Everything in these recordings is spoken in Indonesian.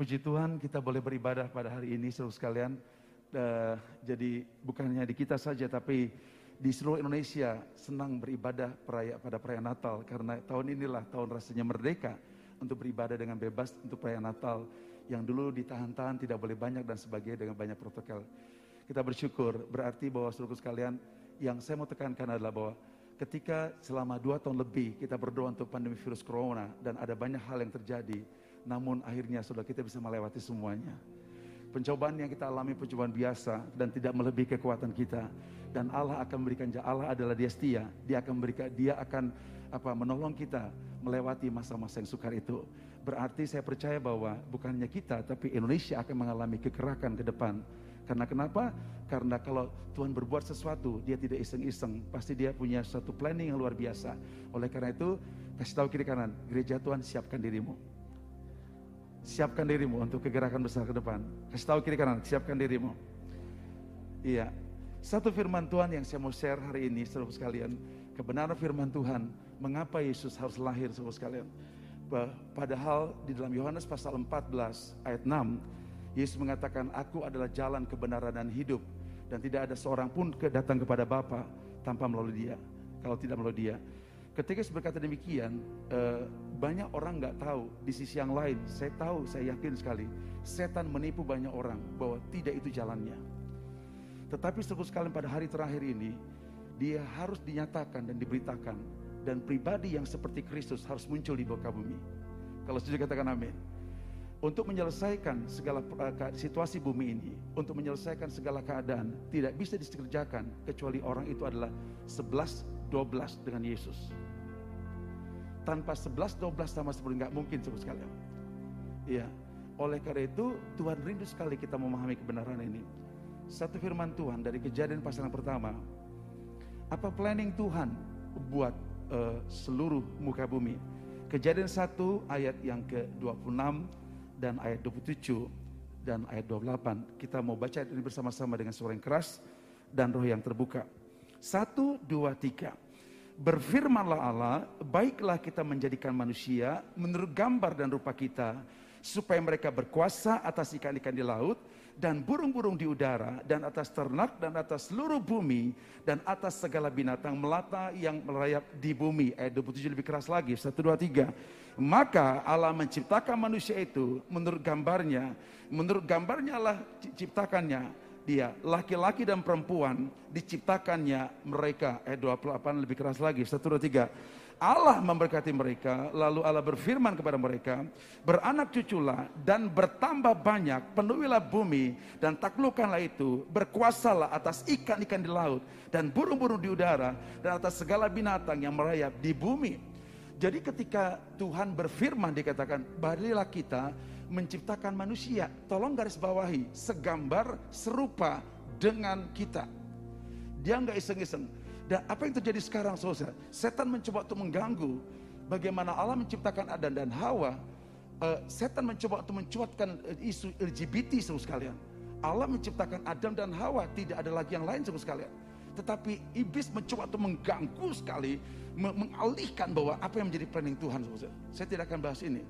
Puji Tuhan kita boleh beribadah pada hari ini seluruh sekalian. Uh, jadi bukan hanya di kita saja tapi di seluruh Indonesia senang beribadah peraya, pada perayaan Natal karena tahun inilah tahun rasanya merdeka untuk beribadah dengan bebas untuk perayaan Natal yang dulu ditahan-tahan tidak boleh banyak dan sebagainya dengan banyak protokol. Kita bersyukur berarti bahwa seluruh sekalian yang saya mau tekankan adalah bahwa ketika selama dua tahun lebih kita berdoa untuk pandemi virus corona dan ada banyak hal yang terjadi, namun akhirnya sudah kita bisa melewati semuanya. Pencobaan yang kita alami pencobaan biasa dan tidak melebihi kekuatan kita. Dan Allah akan memberikan Allah adalah dia setia. Dia akan memberikan dia akan apa menolong kita melewati masa-masa yang sukar itu. Berarti saya percaya bahwa bukan hanya kita tapi Indonesia akan mengalami kekerakan ke depan. Karena kenapa? Karena kalau Tuhan berbuat sesuatu, dia tidak iseng-iseng. Pasti dia punya satu planning yang luar biasa. Oleh karena itu, kasih tahu kiri kanan, gereja Tuhan siapkan dirimu. Siapkan dirimu untuk kegerakan besar ke depan. Kasih tahu kiri kanan, siapkan dirimu. Iya. Satu firman Tuhan yang saya mau share hari ini, saudara sekalian. Kebenaran firman Tuhan, mengapa Yesus harus lahir, saudara sekalian. Padahal di dalam Yohanes pasal 14 ayat 6, Yesus mengatakan, aku adalah jalan kebenaran dan hidup. Dan tidak ada seorang pun datang kepada Bapa tanpa melalui dia. Kalau tidak melalui dia. Ketika saya berkata demikian, eh, banyak orang nggak tahu di sisi yang lain. Saya tahu, saya yakin sekali, setan menipu banyak orang bahwa tidak itu jalannya. Tetapi seluruh sekalian pada hari terakhir ini, dia harus dinyatakan dan diberitakan. Dan pribadi yang seperti Kristus harus muncul di muka bumi. Kalau setuju katakan amin. Untuk menyelesaikan segala uh, situasi bumi ini, untuk menyelesaikan segala keadaan, tidak bisa dikerjakan kecuali orang itu adalah 11 12 dengan Yesus. Tanpa 11 12 sama seperti nggak mungkin sebut sekalian. Iya. Oleh karena itu Tuhan rindu sekali kita memahami kebenaran ini. Satu firman Tuhan dari kejadian pasal yang pertama. Apa planning Tuhan buat uh, seluruh muka bumi? Kejadian 1 ayat yang ke-26 dan ayat 27 dan ayat 28. Kita mau baca ini bersama-sama dengan suara yang keras dan roh yang terbuka. Satu, dua, tiga. Berfirmanlah Allah, baiklah kita menjadikan manusia menurut gambar dan rupa kita, supaya mereka berkuasa atas ikan-ikan di laut, dan burung-burung di udara, dan atas ternak, dan atas seluruh bumi, dan atas segala binatang melata yang merayap di bumi. Ayat 27 lebih keras lagi, satu, dua, tiga. Maka Allah menciptakan manusia itu menurut gambarnya, menurut gambarnya Allah ciptakannya, dia laki-laki dan perempuan diciptakannya mereka. Ayat 28 lebih keras lagi. 1 2 3 Allah memberkati mereka lalu Allah berfirman kepada mereka beranak cuculah dan bertambah banyak penuhilah bumi dan taklukkanlah itu. Berkuasalah atas ikan-ikan di laut dan burung-burung di udara dan atas segala binatang yang merayap di bumi. Jadi ketika Tuhan berfirman dikatakan barilah kita menciptakan manusia. Tolong garis bawahi, segambar serupa dengan kita. Dia nggak iseng-iseng. Dan apa yang terjadi sekarang saudara? Setan mencoba untuk mengganggu bagaimana Allah menciptakan Adam dan Hawa. Uh, setan mencoba untuk mencuatkan isu LGBT seluruh sekalian. Allah menciptakan Adam dan Hawa, tidak ada lagi yang lain seluruh sekalian. Tetapi iblis mencoba untuk mengganggu sekali, mengalihkan bahwa apa yang menjadi planning Tuhan. Saudara. Saya tidak akan bahas ini.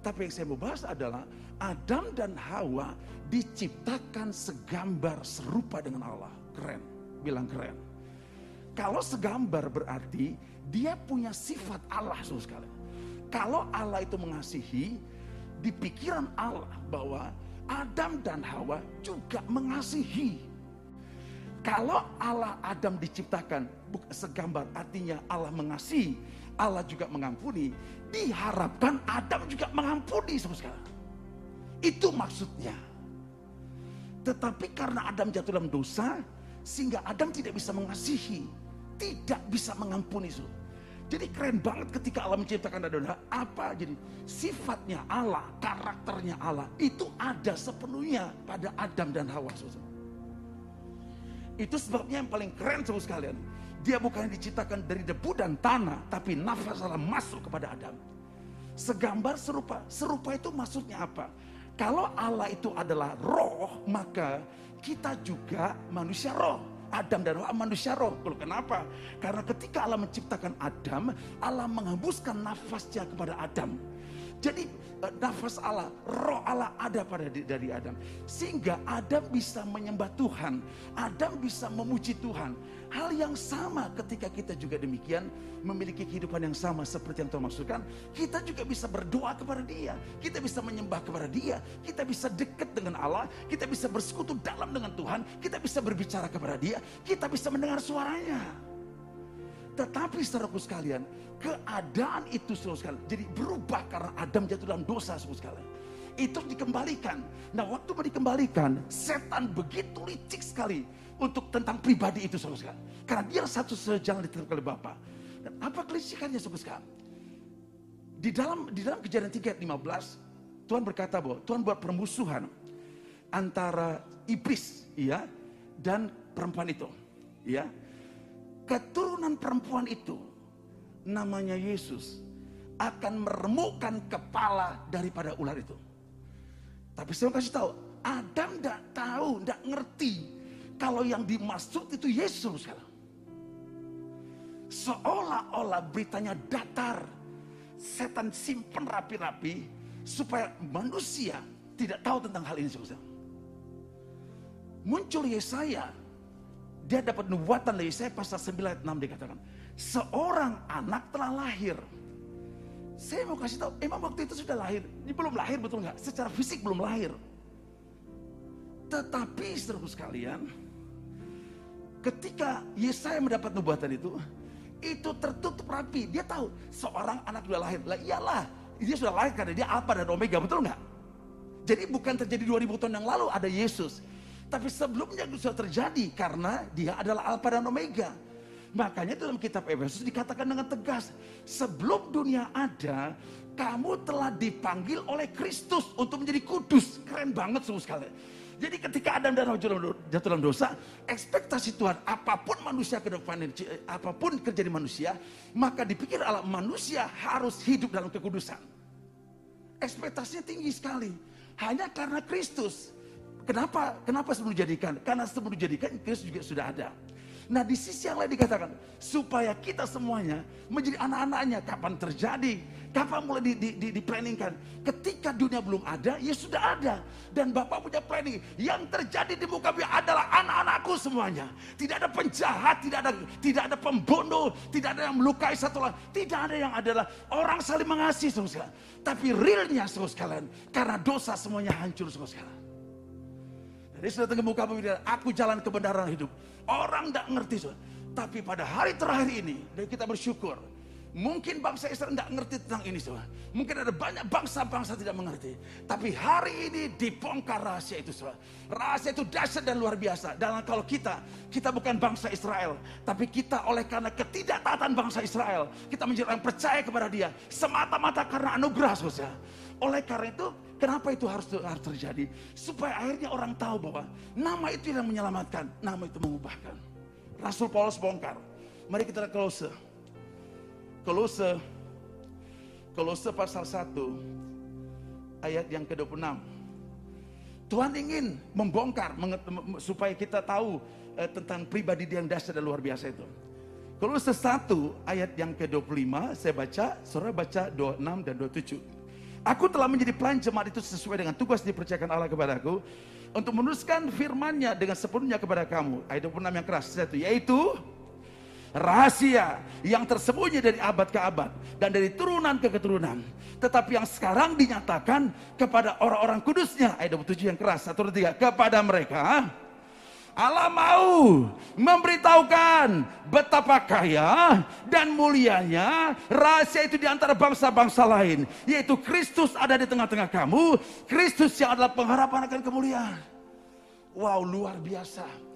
Tapi yang saya mau bahas adalah Adam dan Hawa diciptakan segambar serupa dengan Allah. Keren, bilang keren. Kalau segambar berarti dia punya sifat Allah saudara sekali. Kalau Allah itu mengasihi, di pikiran Allah bahwa Adam dan Hawa juga mengasihi. Kalau Allah Adam diciptakan segambar artinya Allah mengasihi, Allah juga mengampuni, diharapkan Adam juga mengampuni saudara. Itu maksudnya. Tetapi karena Adam jatuh dalam dosa, sehingga Adam tidak bisa mengasihi, tidak bisa mengampuni. Jadi keren banget ketika Allah menciptakan Adam. Apa jadi sifatnya Allah, karakternya Allah itu ada sepenuhnya pada Adam dan Hawa. Itu sebabnya yang paling keren saudara sekalian. Dia bukan diciptakan dari debu dan tanah, tapi nafas Allah masuk kepada Adam. Segambar serupa. Serupa itu maksudnya apa? Kalau Allah itu adalah roh, maka kita juga manusia roh. Adam dan Hawa manusia roh. Kalau kenapa? Karena ketika Allah menciptakan Adam, Allah menghembuskan nafasnya kepada Adam. Jadi eh, nafas Allah, roh Allah ada pada dari Adam. Sehingga Adam bisa menyembah Tuhan. Adam bisa memuji Tuhan. Hal yang sama ketika kita juga demikian memiliki kehidupan yang sama seperti yang Tuhan maksudkan. Kita juga bisa berdoa kepada dia. Kita bisa menyembah kepada dia. Kita bisa dekat dengan Allah. Kita bisa bersekutu dalam dengan Tuhan. Kita bisa berbicara kepada dia. Kita bisa mendengar suaranya. Tetapi saudaraku sekalian, keadaan itu saudara sekalian. Jadi berubah karena Adam jatuh dalam dosa saudara sekalian. Itu dikembalikan. Nah waktu mau dikembalikan, setan begitu licik sekali untuk tentang pribadi itu saudara sekalian. Karena dia satu sejalan diterima oleh Bapak. Dan apa kelicikannya saudara sekalian? Di dalam di dalam kejadian 3 ayat 15, Tuhan berkata bahwa Tuhan buat permusuhan antara iblis ya dan perempuan itu. Ya. Keturunan perempuan itu namanya Yesus akan meremukkan kepala daripada ular itu. Tapi saya mau kasih tahu, Adam tidak tahu, tidak ngerti kalau yang dimaksud itu Yesus sekarang. Seolah-olah beritanya datar. Setan simpen rapi-rapi supaya manusia tidak tahu tentang hal ini. Muncul Yesaya. Dia dapat nubuatan dari Yesaya pasal 9 ayat 6 dikatakan. Seorang anak telah lahir. Saya mau kasih tahu, emang waktu itu sudah lahir. Ini belum lahir betul nggak? Secara fisik belum lahir. Tetapi seterusnya sekalian, Ketika Yesaya mendapat nubuatan itu, itu tertutup rapi. Dia tahu seorang anak sudah lahir. Lah iyalah, dia sudah lahir karena dia Alpha dan Omega, betul nggak? Jadi bukan terjadi 2000 tahun yang lalu ada Yesus. Tapi sebelumnya sudah terjadi karena dia adalah Alpha dan Omega. Makanya dalam kitab Efesus dikatakan dengan tegas, sebelum dunia ada, kamu telah dipanggil oleh Kristus untuk menjadi kudus. Keren banget semua sekali. Jadi ketika Adam dan Hawa jatuh dalam dosa, ekspektasi Tuhan apa pun manusia ke depan, apa pun terjadi manusia, maka dipikir Allah manusia harus hidup dalam kekudusan. Ekspektasinya tinggi sekali. Hanya karena Kristus. Kenapa? Kenapa sebelum dijadikan? Karena sebelum dijadikan Kristus juga sudah ada. Nah di sisi yang lain dikatakan supaya kita semuanya menjadi anak-anaknya kapan terjadi, kapan mulai di, di, di, di planningkan. Ketika dunia belum ada, ya sudah ada. Dan Bapak punya planning. Yang terjadi di muka bumi adalah anak-anakku semuanya. Tidak ada penjahat, tidak ada tidak ada pembunuh, tidak ada yang melukai satu lain. Tidak ada yang adalah orang saling mengasihi saudara Tapi realnya saudara sekalian, karena dosa semuanya hancur saudara sekalian. Jadi sudah tengah muka bumi, aku jalan kebenaran hidup. Orang tidak ngerti. Tapi pada hari terakhir ini, dan kita bersyukur. Mungkin bangsa Israel tidak ngerti tentang ini semua. Mungkin ada banyak bangsa-bangsa tidak mengerti. Tapi hari ini dibongkar rahasia itu semua. Rahasia itu dahsyat dan luar biasa. Dan kalau kita, kita bukan bangsa Israel. Tapi kita oleh karena ketidaktaatan bangsa Israel. Kita menjadi orang percaya kepada dia. Semata-mata karena anugerah saudara. Oleh karena itu, kenapa itu harus, terjadi? Supaya akhirnya orang tahu bahwa nama itu yang menyelamatkan. Nama itu mengubahkan. Rasul Paulus bongkar. Mari kita lihat Kolose. Kolose Kolose pasal 1 ayat yang ke-26. Tuhan ingin membongkar supaya kita tahu eh, tentang pribadi dia yang dasar dan luar biasa itu. Kolose 1 ayat yang ke-25 saya baca, saudara baca 26 dan 27. Aku telah menjadi pelayan jemaat itu sesuai dengan tugas dipercayakan Allah kepadaku untuk meneruskan firman-Nya dengan sepenuhnya kepada kamu. Ayat 26 yang keras satu yaitu rahasia yang tersembunyi dari abad ke abad dan dari turunan ke keturunan tetapi yang sekarang dinyatakan kepada orang-orang kudusnya ayat 27 yang keras satu tiga kepada mereka Allah mau memberitahukan betapa kaya dan mulianya rahasia itu di antara bangsa-bangsa lain yaitu Kristus ada di tengah-tengah kamu. Kristus yang adalah pengharapan akan kemuliaan. Wow luar biasa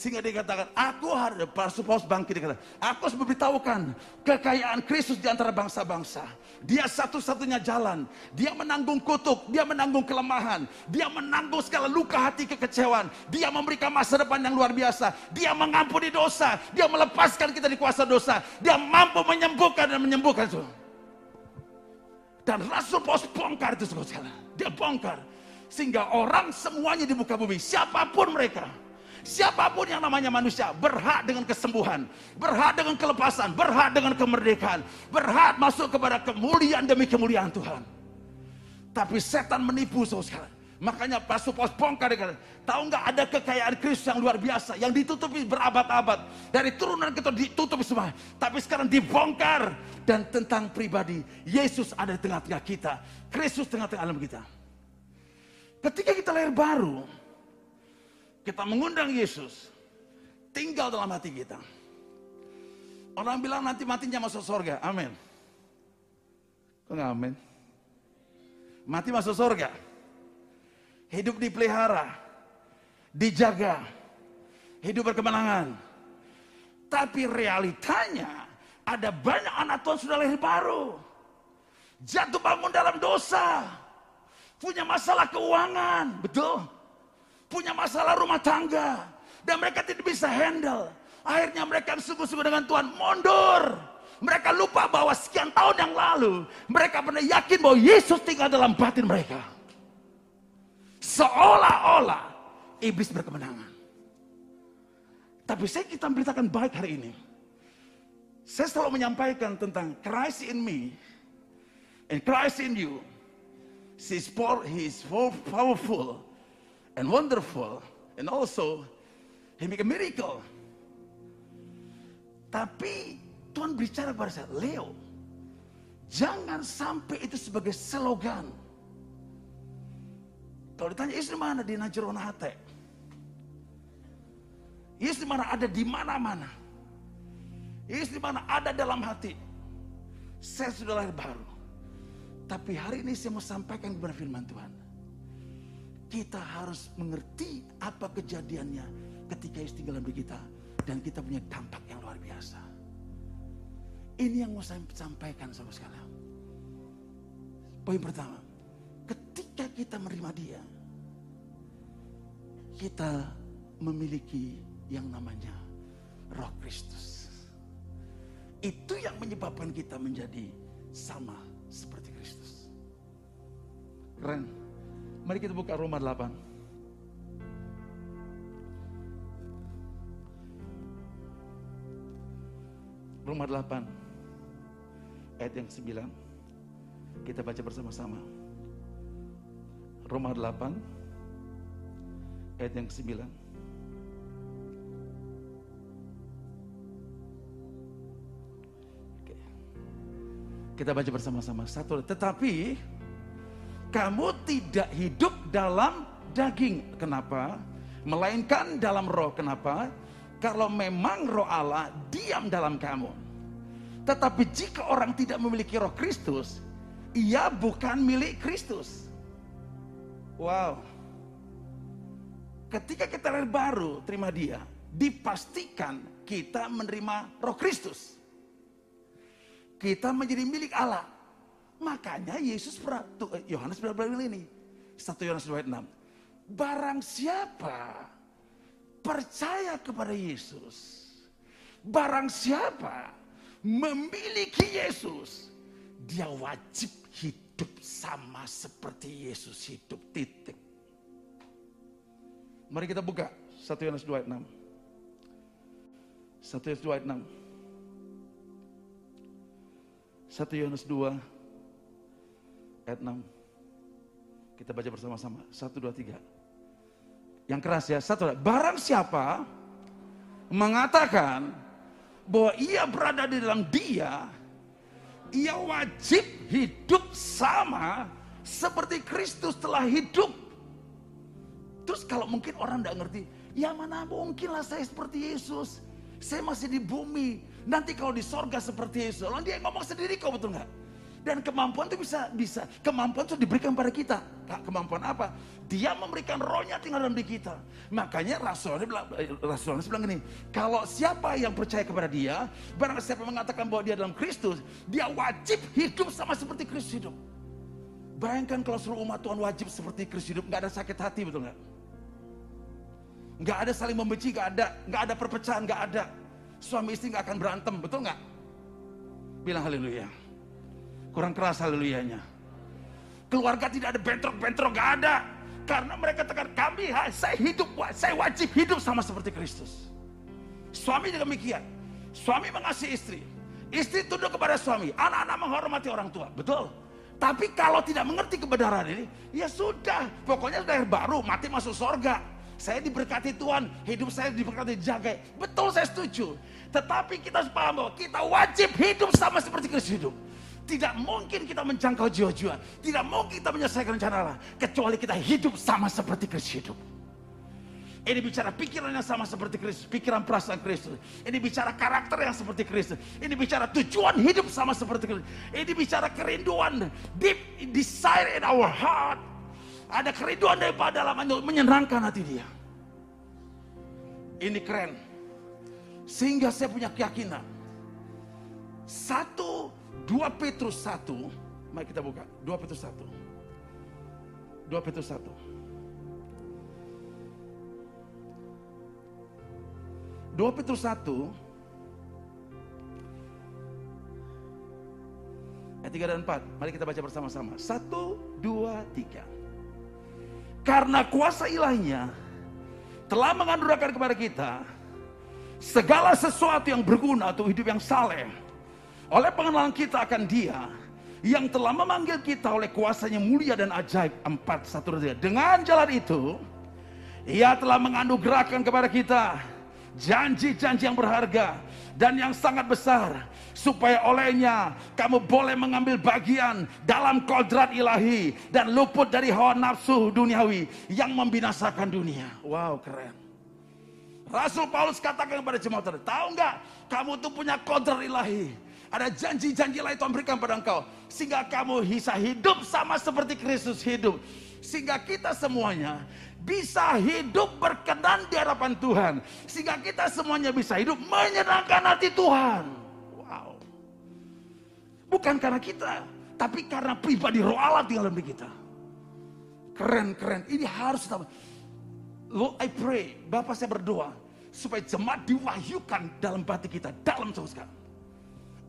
sehingga dikatakan, aku harus, Paulus bangkit dikatakan, aku harus memberitahukan kekayaan Kristus di antara bangsa-bangsa. Dia satu-satunya jalan. Dia menanggung kutuk, dia menanggung kelemahan, dia menanggung segala luka hati kekecewaan. Dia memberikan masa depan yang luar biasa. Dia mengampuni dosa, dia melepaskan kita di kuasa dosa. Dia mampu menyembuhkan dan menyembuhkan. Dan Rasul Paulus bongkar itu saudara. Dia bongkar. Sehingga orang semuanya di muka bumi, siapa pun mereka, Siapa pun yang namanya manusia berhak dengan kesembuhan, berhak dengan kelepasan, berhak dengan kemerdekaan, berhak masuk kepada kemuliaan demi kemuliaan Tuhan. Tapi setan menipu saudara. Makanya Pastor Paulus bongkar dia tahu nggak ada kekayaan Kristus yang luar biasa yang ditutupi berabad-abad dari turunan kita ditutupi semua, tapi sekarang dibongkar dan tentang pribadi Yesus ada di tengah-tengah kita, Kristus tengah-tengah alam kita. Ketika kita lahir baru, kita mengundang Yesus tinggal dalam hati kita. Orang bilang nanti matinya masuk surga, amin. Kok nggak amin? Mati masuk surga hidup dipelihara, dijaga, hidup berkemenangan. Tapi realitanya ada banyak anak Tuhan sudah lahir baru. Jatuh bangun dalam dosa. Punya masalah keuangan, betul? Punya masalah rumah tangga. Dan mereka tidak bisa handle. Akhirnya mereka sungguh-sungguh dengan Tuhan mundur. Mereka lupa bahwa sekian tahun yang lalu mereka pernah yakin bahwa Yesus tinggal dalam batin mereka. Seolah-olah iblis berkemenangan. Tapi saya kita beritakan baik hari ini. Saya selalu menyampaikan tentang Christ in me and Christ in you. He is, powerful and wonderful and also he make a miracle. Tapi Tuhan bicara kepada saya, Leo, jangan sampai itu sebagai slogan. Kalau ditanya istri mana di Najronate. Istri mana ada di mana-mana. Istri mana ada dalam hati. Saya sudah lahir baru. Tapi hari ini saya mau sampaikan kepada firman Tuhan. Kita harus mengerti apa kejadiannya ketika istri dalam diri kita. Dan kita punya dampak yang luar biasa. Ini yang mau saya sampaikan sama sekalian. Poin pertama ketika kita menerima dia, kita memiliki yang namanya roh Kristus. Itu yang menyebabkan kita menjadi sama seperti Kristus. Keren. Mari kita buka Roma 8. Roma 8 ayat yang 9 kita baca bersama-sama. Roma 8 ayat yang ke-9. Kita baca bersama-sama. Satu, tetapi kamu tidak hidup dalam daging. Kenapa? Melainkan dalam roh. Kenapa? Kalau memang roh Allah diam dalam kamu. Tetapi jika orang tidak memiliki roh Kristus, ia bukan milik Kristus. Wow. Ketika kita lahir baru, terima dia, dipastikan kita menerima roh Kristus. Kita menjadi milik Allah. Makanya Yesus eh, Yohanes pernah bilang ini. 1 Yohanes 26. Barang siapa percaya kepada Yesus. Barang siapa memiliki Yesus. Dia wajib hidup hidup sama seperti Yesus hidup titik. Mari kita buka 1 Yohanes 2 ayat 6. 1 Yohanes 2 ayat 6. 1 Yohanes 2 ayat 6. Kita baca bersama-sama. 1, 2, 3. Yang keras ya. Satu, barang siapa mengatakan bahwa ia berada di dalam dia, ia wajib hidup sama seperti Kristus telah hidup. Terus kalau mungkin orang tidak ngerti, ya mana mungkinlah saya seperti Yesus. Saya masih di bumi. Nanti kalau di sorga seperti Yesus. Lalu dia ngomong sendiri kok betul nggak? Dan kemampuan itu bisa bisa kemampuan itu diberikan pada kita. Kemampuan apa? Dia memberikan rohnya tinggal dalam diri kita. Makanya Rasulnya bilang, Rasulnya bilang gini, kalau siapa yang percaya kepada dia, barang siapa mengatakan bahwa dia dalam Kristus, dia wajib hidup sama seperti Kristus hidup. Bayangkan kalau seluruh umat Tuhan wajib seperti Kristus hidup, nggak ada sakit hati, betul nggak? Nggak ada saling membenci, nggak ada, nggak ada perpecahan, nggak ada. Suami istri nggak akan berantem, betul nggak? Bilang haleluya. Kurang keras haleluyanya. Keluarga tidak ada bentrok-bentrok, gak ada. Karena mereka tekan kami, saya hidup, saya wajib hidup sama seperti Kristus. Suami juga demikian. Suami mengasihi istri. Istri tunduk kepada suami. Anak-anak menghormati orang tua. Betul. Tapi kalau tidak mengerti kebenaran ini, ya sudah. Pokoknya lahir baru, mati masuk sorga. Saya diberkati Tuhan, hidup saya diberkati jaga. Betul saya setuju. Tetapi kita harus paham bahwa kita wajib hidup sama seperti Kristus hidup. Tidak mungkin kita menjangkau jiwa-jiwa. Tidak mungkin kita menyelesaikan rencana Allah. Kecuali kita hidup sama seperti Kristus hidup. Ini bicara pikiran yang sama seperti Kristus, pikiran perasaan Kristus. Ini bicara karakter yang seperti Kristus. Ini bicara tujuan hidup sama seperti Kristus. Ini bicara kerinduan, deep desire in our heart. Ada kerinduan daripada dalam untuk menyenangkan hati dia. Ini keren. Sehingga saya punya keyakinan. Satu, dua Petrus satu. Mari kita buka. Dua Petrus satu. Dua Petrus satu. 2 Petrus 1 ayat 3 dan 4. Mari kita baca bersama-sama. 1 2 3. Karena kuasa ilahinya telah mengandurakan kepada kita segala sesuatu yang berguna untuk hidup yang saleh oleh pengenalan kita akan dia yang telah memanggil kita oleh kuasanya mulia dan ajaib empat satu dengan jalan itu ia telah menganugerahkan kepada kita janji-janji yang berharga dan yang sangat besar supaya olehnya kamu boleh mengambil bagian dalam kodrat ilahi dan luput dari hawa nafsu duniawi yang membinasakan dunia. Wow, keren. Rasul Paulus katakan kepada jemaat tahu nggak kamu tuh punya kodrat ilahi. Ada janji-janji ilahi Tuhan berikan pada engkau. Sehingga kamu bisa hidup sama seperti Kristus hidup. Sehingga kita semuanya bisa hidup berkenan di hadapan Tuhan. Sehingga kita semuanya bisa hidup menyenangkan hati Tuhan. Wow. Bukan karena kita, tapi karena pribadi roh Allah tinggal dalam kita. Keren, keren. Ini harus kita. Lord, I pray, Bapak saya berdoa, supaya jemaat diwahyukan dalam hati kita, dalam sekarang.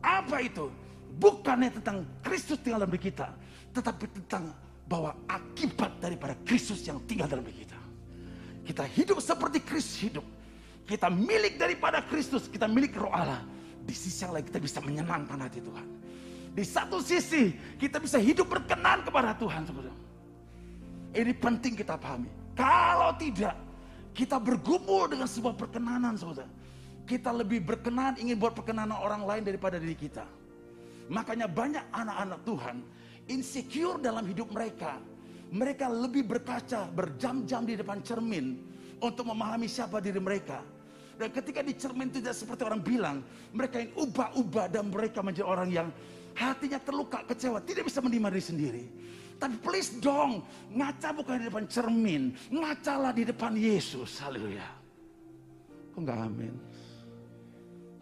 Apa itu? Bukannya tentang Kristus tinggal dalam kita, tetapi tentang bahwa akibat daripada Kristus yang tinggal dalam diri kita. Kita hidup seperti Kristus hidup. Kita milik daripada Kristus, kita milik roh Allah. Di sisi yang lain kita bisa menyenangkan hati Tuhan. Di satu sisi kita bisa hidup berkenan kepada Tuhan. Ini penting kita pahami. Kalau tidak, kita bergumul dengan sebuah perkenanan saudara. Kita lebih berkenan ingin buat perkenanan orang lain daripada diri kita. Makanya banyak anak-anak Tuhan insecure dalam hidup mereka. Mereka lebih berkaca berjam-jam di depan cermin untuk memahami siapa diri mereka. Dan ketika di cermin itu tidak seperti orang bilang, mereka yang ubah-ubah dan mereka menjadi orang yang hatinya terluka, kecewa, tidak bisa menerima diri sendiri. Tapi please dong, ngaca bukan di depan cermin, ngacalah di depan Yesus. Haleluya. Kok enggak amin?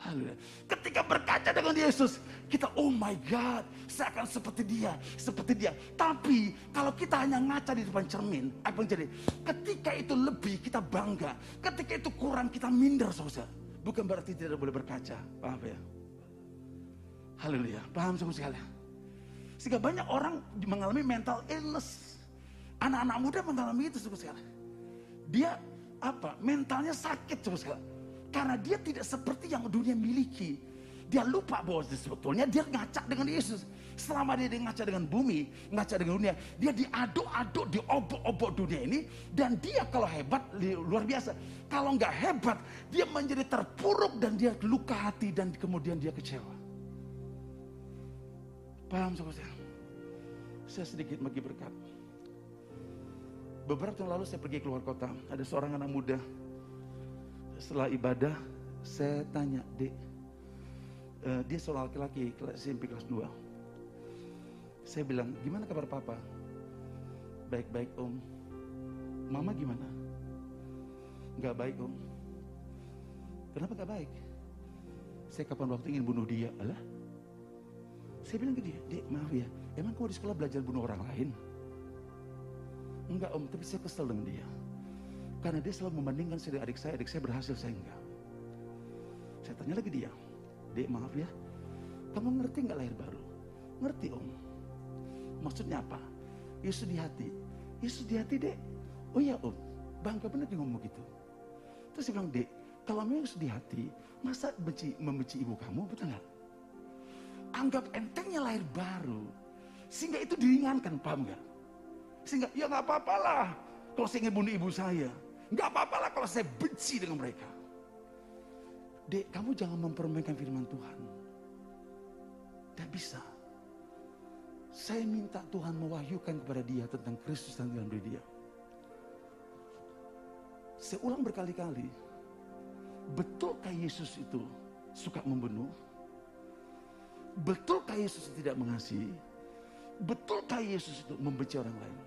Haleluya. Ketika berkaca dengan Yesus, kita oh my God, saya akan seperti dia, seperti dia. Tapi kalau kita hanya ngaca di depan cermin, apa yang jadi? Ketika itu lebih kita bangga, ketika itu kurang kita minder saudara. Bukan berarti tidak boleh berkaca, paham ya? Haleluya, paham saudara sekalian? Sehingga banyak orang mengalami mental illness. Anak-anak muda mengalami itu saudara sekalian. Dia apa? Mentalnya sakit saudara sekalian. Karena dia tidak seperti yang dunia miliki. Dia lupa bahwa sebetulnya dia ngaca dengan Yesus. Selama dia, dia ngaca dengan bumi, ngaca dengan dunia, dia diaduk-aduk, diobok-obok dunia ini. Dan dia kalau hebat, luar biasa. Kalau nggak hebat, dia menjadi terpuruk dan dia luka hati dan kemudian dia kecewa. Paham saudara? Saya sedikit bagi berkat. Beberapa tahun lalu saya pergi keluar kota. Ada seorang anak muda. Setelah ibadah, saya tanya, dek, uh, dia seorang laki-laki kelas SMP kelas 2 saya bilang gimana kabar papa? Baik-baik om. Mama gimana? Nggak baik om. Kenapa nggak baik? Saya kapan waktu ingin bunuh dia. Alah. Saya bilang ke dia dek maaf ya emang kamu di sekolah belajar bunuh orang lain? Enggak om tapi saya kesel dengan dia karena dia selalu membandingkan saya dengan adik saya adik saya berhasil saya enggak saya tanya lagi dia Dek maaf ya, kamu ngerti nggak lahir baru? Ngerti om. Maksudnya apa? Yesus di hati. Yesus di hati dek. Oh iya om, bangga bener dia ngomong gitu. Terus dia bilang dek, kalau memang Yesus di hati, masa benci, membenci ibu kamu, betul nggak? Anggap entengnya lahir baru. Sehingga itu diringankan, paham gak? Sehingga ya nggak apa-apalah kalau saya ingin bunuh ibu saya. Nggak apa-apalah kalau saya benci dengan mereka. Dek, kamu jangan mempermainkan firman Tuhan. Tidak bisa. Saya minta Tuhan mewahyukan kepada dia tentang Kristus dan dalam diri dia. Saya ulang berkali-kali. Betulkah Yesus itu suka membunuh? Betulkah Yesus tidak mengasihi? Betulkah Yesus itu membenci orang lain?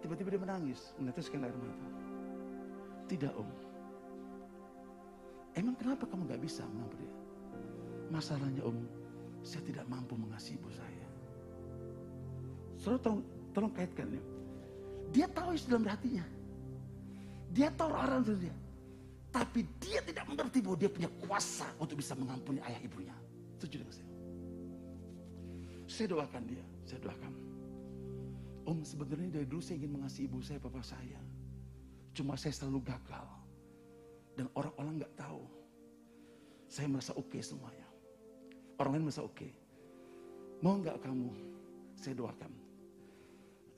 Tiba-tiba dia menangis, meneteskan air mata. Tidak om. Emang kenapa kamu gak bisa mengampuni dia? Masalahnya om, saya tidak mampu mengasihi ibu saya. Saudara tolong, tolong kaitkan ya. Dia tahu isi dalam hatinya. Dia tahu arah dia. Tapi dia tidak mengerti bahwa dia punya kuasa untuk bisa mengampuni ayah ibunya. Setuju dengan saya? Saya doakan dia, saya doakan. Om sebenarnya dari dulu saya ingin mengasihi ibu saya, papa saya. Cuma saya selalu gagal. Dan orang-orang nggak tahu. Saya merasa oke okay semuanya. Orang lain merasa oke. Okay. Mau nggak kamu? Saya doakan.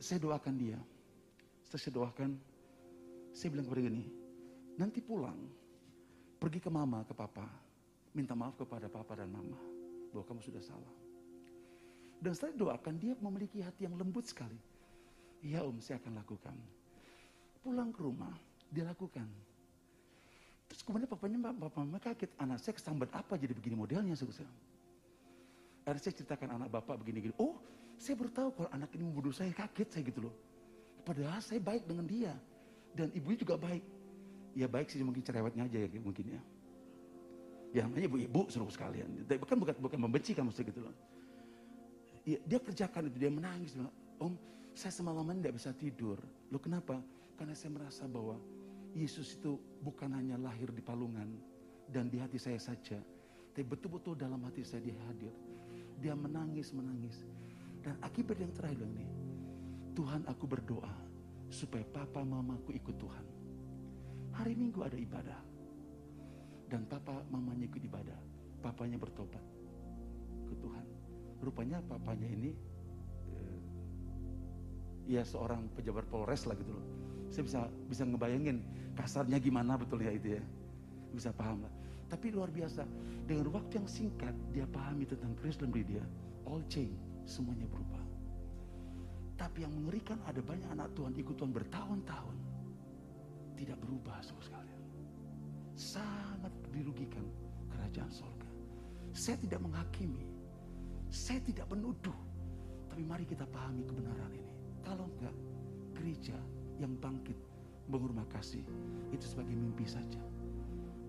Saya doakan dia. Setelah saya doakan, saya bilang kepada gini, nanti pulang, pergi ke mama, ke papa, minta maaf kepada papa dan mama, bahwa kamu sudah salah. Dan setelah doakan, dia memiliki hati yang lembut sekali. Iya om, saya akan lakukan. Pulang ke rumah, dia lakukan. Terus kemudian papanya, bapak mama kaget, anak saya kesambat apa jadi begini modelnya, saya. Akhirnya saya ceritakan anak bapak begini-gini. Oh, saya baru tahu kalau anak ini membunuh saya, kaget saya gitu loh. Padahal saya baik dengan dia. Dan ibunya juga baik. Ya baik sih mungkin cerewetnya aja ya mungkin ya. Ya namanya ibu-ibu seluruh sekalian. Bukan bukan bukan membenci kamu gitu loh. Ya, dia kerjakan itu, dia menangis. Om, saya semalaman tidak bisa tidur. Lo kenapa? Karena saya merasa bahwa Yesus itu bukan hanya lahir di palungan dan di hati saya saja. Tapi betul-betul dalam hati saya dia hadir. Dia menangis, menangis. Dan akibat yang terakhir ini, Tuhan aku berdoa supaya papa mamaku ikut Tuhan. Hari Minggu ada ibadah. Dan papa mamanya ikut ibadah. Papanya bertobat ke Tuhan. Rupanya papanya ini eh, ya seorang pejabat Polres lah gitu loh. Saya bisa bisa ngebayangin kasarnya gimana betul ya itu ya. Bisa paham lah. Tapi luar biasa, dengan waktu yang singkat dia pahami tentang Kristus dan diri dia. All change semuanya berubah. Tapi yang mengerikan ada banyak anak Tuhan ikut Tuhan bertahun-tahun. Tidak berubah sama sekali. Sangat dirugikan kerajaan sorga. Saya tidak menghakimi. Saya tidak menuduh. Tapi mari kita pahami kebenaran ini. Kalau enggak, gereja yang bangkit berhormat kasih itu sebagai mimpi saja.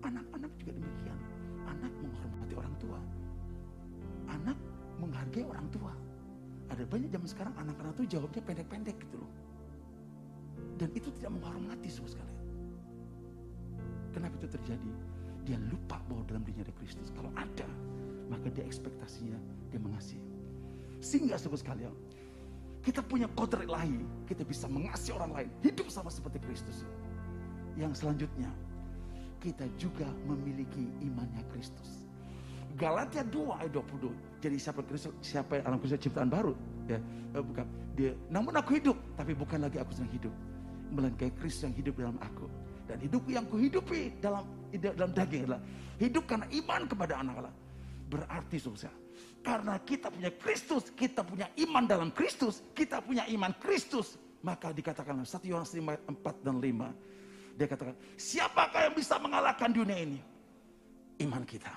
Anak-anak juga demikian. Anak menghormati orang tua. Anak menghargai orang tua. Ada banyak zaman sekarang anak-anak itu jawabnya pendek-pendek gitu loh. Dan itu tidak menghormati semua sekali. Kenapa itu terjadi? Dia lupa bahwa dalam dirinya ada Kristus. Kalau ada, maka dia ekspektasinya dia mengasihi. Sehingga semua sekalian, kita punya kodrat ilahi, kita bisa mengasihi orang lain, hidup sama seperti Kristus. Yang selanjutnya, kita juga memiliki imannya Kristus. Galatia 2 ayat 22. Jadi siapa Kristus, siapa yang alam Kristus ciptaan baru? Ya, eh, bukan dia. Namun aku hidup, tapi bukan lagi aku yang hidup, melainkan Kristus yang hidup dalam aku. Dan hidup yang kuhidupi dalam dalam daging adalah hidup karena iman kepada anak Allah. Berarti saudara, karena kita punya Kristus, kita punya iman dalam Kristus, kita punya iman Kristus, maka dikatakan 1 Yohanes 5 4 dan 5. Dia katakan, siapakah yang bisa mengalahkan dunia ini? Iman kita.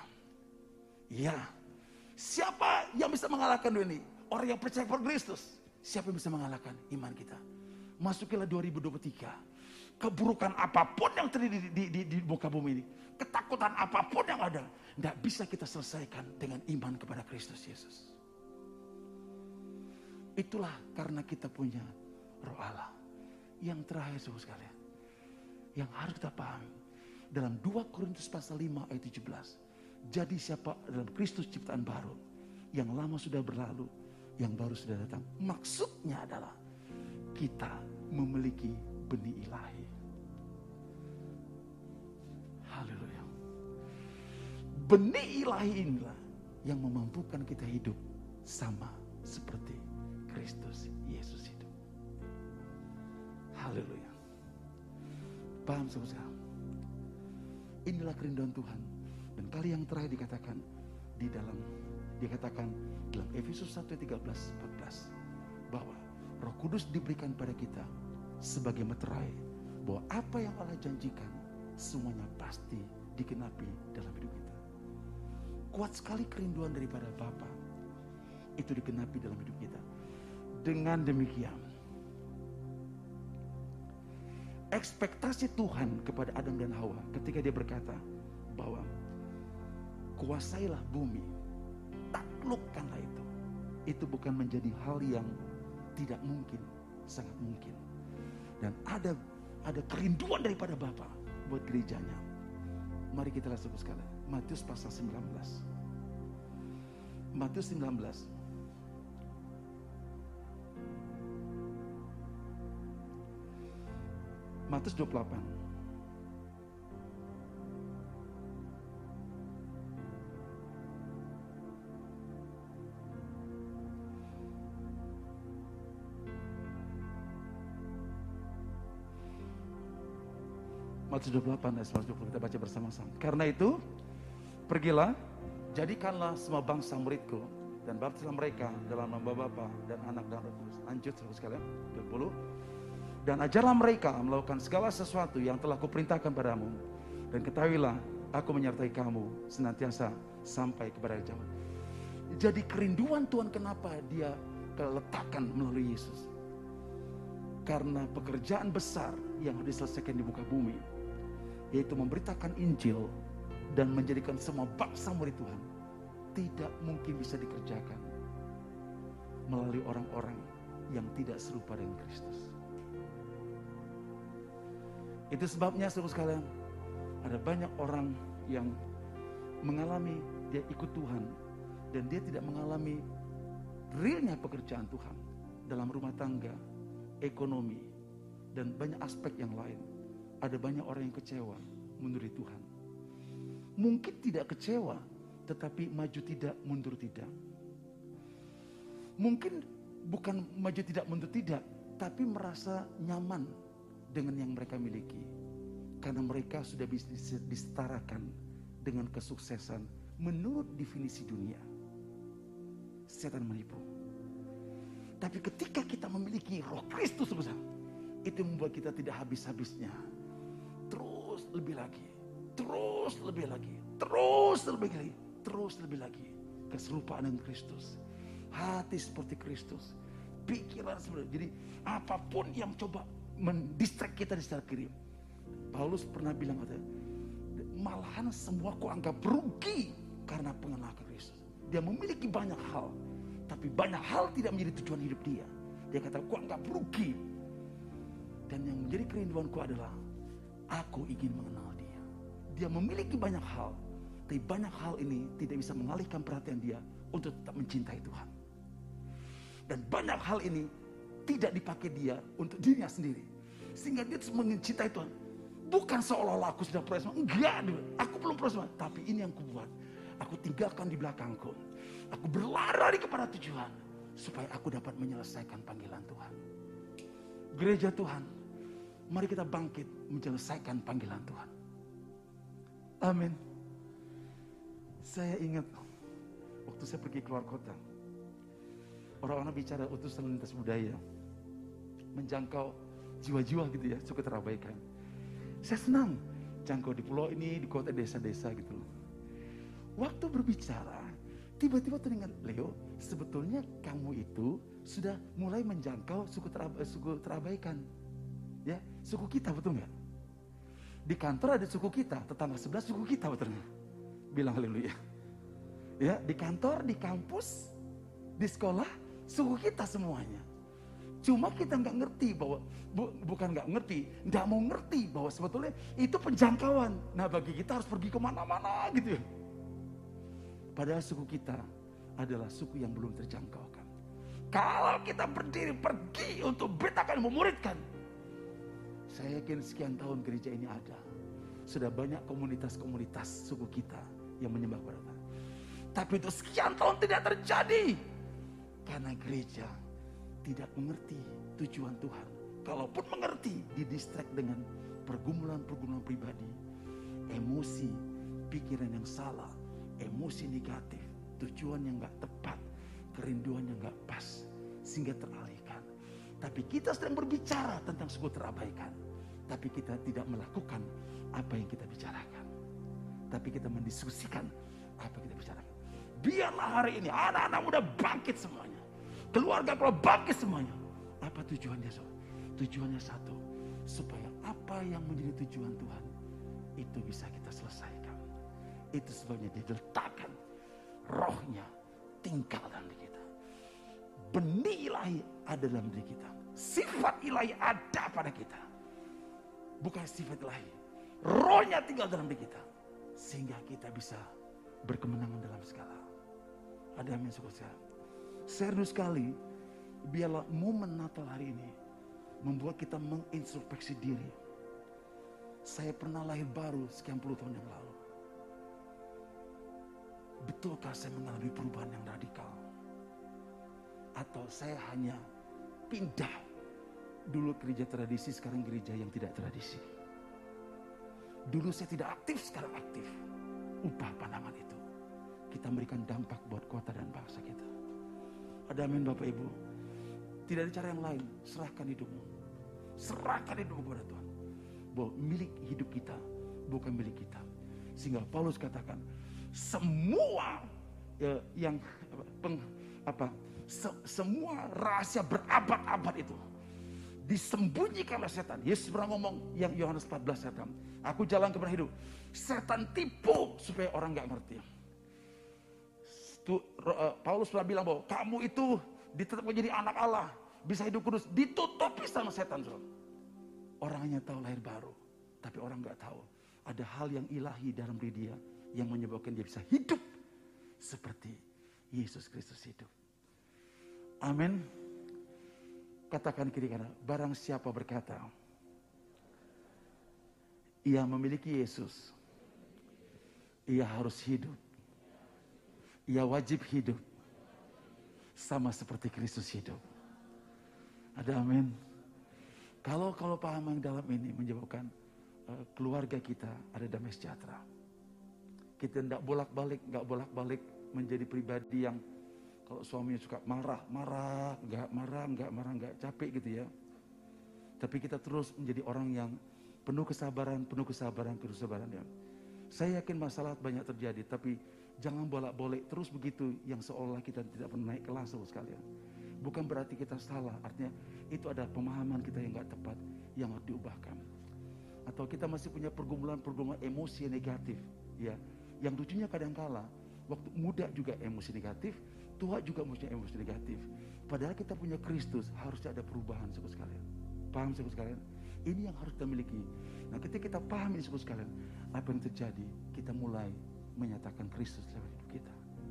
Ya. Siapa yang bisa mengalahkan dunia ini? Orang yang percaya pada Kristus. Siapa yang bisa mengalahkan iman kita? Masukilah 2023. Keburukan apa pun yang terjadi di, di, di, di muka bumi ini. Ketakutan apa pun yang ada. Tidak bisa kita selesaikan dengan iman kepada Kristus Yesus. Itulah karena kita punya roh Allah. Yang terakhir suhu sekalian. Yang harus kita pahami. Dalam 2 Korintus pasal 5 ayat 17 jadi siapa dalam Kristus ciptaan baru. Yang lama sudah berlalu, yang baru sudah datang. Maksudnya adalah kita memiliki benih ilahi. Benih ilahi inilah yang memampukan kita hidup sama seperti Kristus Yesus hidup. Haleluya. Paham saudara? Inilah kerinduan Tuhan. Dan kali yang terakhir dikatakan di dalam dikatakan dalam Efesus 1 13 14 bahwa Roh Kudus diberikan pada kita sebagai meterai bahwa apa yang Allah janjikan semuanya pasti dikenapi dalam hidup kita. Kuat sekali kerinduan daripada Bapa itu dikenapi dalam hidup kita. Dengan demikian, ekspektasi Tuhan kepada Adam dan Hawa ketika dia berkata bahwa kuasailah bumi, taklukkanlah itu. Itu bukan menjadi hal yang tidak mungkin, sangat mungkin. Dan ada ada kerinduan daripada Bapa buat gerejanya. Mari kita lihat sekali. Matius pasal 19. Matius 19 Matius 28. Matius 28 ayat 120 kita baca bersama-sama. Karena itu, pergilah, jadikanlah semua bangsa muridku dan baptislah mereka dalam nama Bapa dan Anak dan Roh Kudus. Lanjut saudara sekalian, 20. Dan ajarlah mereka melakukan segala sesuatu yang telah kuperintahkan padamu. Dan ketahuilah, aku menyertai kamu senantiasa sampai kepada zaman. Jadi kerinduan Tuhan kenapa dia letakkan melalui Yesus. Karena pekerjaan besar yang harus diselesaikan di muka bumi. Yaitu memberitakan Injil dan menjadikan semua bangsa murid Tuhan. Tidak mungkin bisa dikerjakan melalui orang-orang yang tidak serupa dengan Kristus. Itu sebabnya saudara sekalian, ada banyak orang yang mengalami dia ikut Tuhan dan dia tidak mengalami realnya pekerjaan Tuhan dalam rumah tangga, ekonomi, dan banyak aspek yang lain. Ada banyak orang yang kecewa menurut Tuhan. Mungkin tidak kecewa, tetapi maju tidak, mundur tidak. Mungkin bukan maju tidak, mundur tidak, tapi merasa nyaman dengan yang mereka miliki. Karena mereka sudah bisa disetarakan dengan kesuksesan menurut definisi dunia. Setan menipu. Tapi ketika kita memiliki roh Kristus itu membuat kita tidak habis-habisnya. Terus lebih lagi, terus lebih lagi, terus lebih lagi, terus lebih lagi. Keserupaan dengan Kristus. Hati seperti Kristus. Pikiran seperti Jadi apa pun yang coba mendistract kita di sebelah kiri. Paulus pernah bilang katanya, malahan semua ku anggap rugi karena pengenalan Kristus. Dia memiliki banyak hal, tapi banyak hal tidak menjadi tujuan hidup dia. Dia kata, ku anggap rugi. Dan yang menjadi kerinduanku adalah, aku ingin mengenal dia. Memiliki banyak hal, tapi banyak hal ini tidak bisa mengalihkan perhatian dia untuk tetap mencintai Tuhan. Dan banyak hal ini tidak dipakai dia untuk dirinya sendiri. Sehingga dia terus mencintai Tuhan. Bukan seolah-olah aku sudah proses. Enggak, aku belum proses. Tapi ini yang kubuat. Aku tinggalkan di belakangku. Aku berlari kepada tujuan. Supaya aku dapat menyelesaikan panggilan Tuhan. Gereja Tuhan. Mari kita bangkit menyelesaikan panggilan Tuhan. Amin. Saya ingat waktu saya pergi keluar kota. Orang-orang bicara utusan lintas budaya menjangkau jiwa-jiwa gitu ya, suka terabaikan. Saya senang jangkau di pulau ini, di kota desa-desa gitu. Waktu berbicara, tiba-tiba teringat, Leo, sebetulnya kamu itu sudah mulai menjangkau suku, terab suku terabaikan. Ya, suku kita betul nggak? Di kantor ada suku kita, tetangga sebelah suku kita betul nggak? Bilang haleluya. Ya, di kantor, di kampus, di sekolah, suku kita semuanya. Cuma kita nggak ngerti bahwa bu, bukan nggak ngerti, nggak mau ngerti bahwa sebetulnya itu penjangkauan. Nah bagi kita harus pergi ke mana-mana gitu ya. Padahal suku kita adalah suku yang belum terjangkaukan. Kalau kita berdiri pergi untuk beritakan memuridkan. Saya yakin sekian tahun gereja ini ada. Sudah banyak komunitas-komunitas suku kita yang menyembah kepada. Tapi itu sekian tahun tidak terjadi. Karena gereja tidak mengerti tujuan Tuhan. Kalaupun mengerti, didistract dengan pergumulan-pergumulan pribadi, emosi, pikiran yang salah, emosi negatif, tujuan yang gak tepat, kerinduan yang gak pas, sehingga teralihkan. Tapi kita sedang berbicara tentang sebuah terabaikan. Tapi kita tidak melakukan apa yang kita bicarakan. Tapi kita mendiskusikan apa kita bicarakan. Biarlah hari ini anak-anak muda bangkit semuanya. Keluarga kalau bangkit semuanya. Apa tujuannya? So? Tujuannya satu. Supaya apa yang menjadi tujuan Tuhan. Itu bisa kita selesaikan. Itu sebabnya diletakkan rohnya tinggal dalam diri kita. Benih ilahi ada dalam diri kita. Sifat ilahi ada pada kita. Bukan sifat ilahi. Rohnya tinggal dalam diri kita. Sehingga kita bisa berkemenangan dalam segala. Ada yang suka saya. Saya sekali, biarlah momen Natal hari ini membuat kita mengintrospeksi diri. Saya pernah lahir baru sekian puluh tahun yang lalu. Betulkah saya mengalami perubahan yang radikal? Atau saya hanya pindah dulu gereja tradisi, sekarang gereja yang tidak tradisi. Dulu saya tidak aktif, sekarang aktif. Ubah pandangan itu. Kita memberikan dampak buat kota dan bangsa kita. Ada amin Bapak Ibu. Tidak ada cara yang lain. Serahkan hidupmu. Serahkan hidupmu kepada Tuhan. Bahwa milik hidup kita bukan milik kita. Sehingga Paulus katakan, semua ya, yang peng, apa se, semua rahasia berabad-abad itu disembunyikan oleh setan. Yesus pernah ngomong yang Yohanes 14 setan. Aku jalan kepada hidup. Setan tipu supaya orang nggak ngerti. Eh, Paulus pernah bilang bahwa kamu itu ditetapkan menjadi anak Allah, bisa hidup kudus, ditutupi sama setan. Orang hanya tahu lahir baru, tapi orang nggak tahu ada hal yang ilahi dalam diri dia yang menyebabkan dia bisa hidup seperti Yesus Kristus hidup. Amin. Katakan kiri kanan, barang siapa berkata, ia memiliki Yesus, ia harus hidup. Ia wajib hidup sama seperti Kristus hidup. Ada amin. Kalau kalau paham yang dalam ini menyebabkan uh, keluarga kita ada damai sejahtera kita tidak bolak-balik, nggak bolak-balik menjadi pribadi yang kalau suaminya suka marah, marah, nggak marah, nggak marah, nggak capek gitu ya. Tapi kita terus menjadi orang yang penuh kesabaran, penuh kesabaran, penuh kesabaran ya. Saya yakin masalah banyak terjadi, tapi jangan bolak-balik terus begitu yang seolah kita tidak pernah naik kelas sekalian. Bukan berarti kita salah, artinya itu ada pemahaman kita yang nggak tepat yang harus diubahkan. Atau kita masih punya pergumulan-pergumulan emosi negatif, ya yang lucunya kadang-kala waktu muda juga emosi negatif, tua juga punya emosi negatif. Padahal kita punya Kristus, harusnya ada perubahan sebut sekalian. Paham sebut sekalian? Ini yang harus kita miliki. Nah ketika kita paham ini sebut sekalian, apa yang terjadi? Kita mulai menyatakan Kristus dalam hidup kita.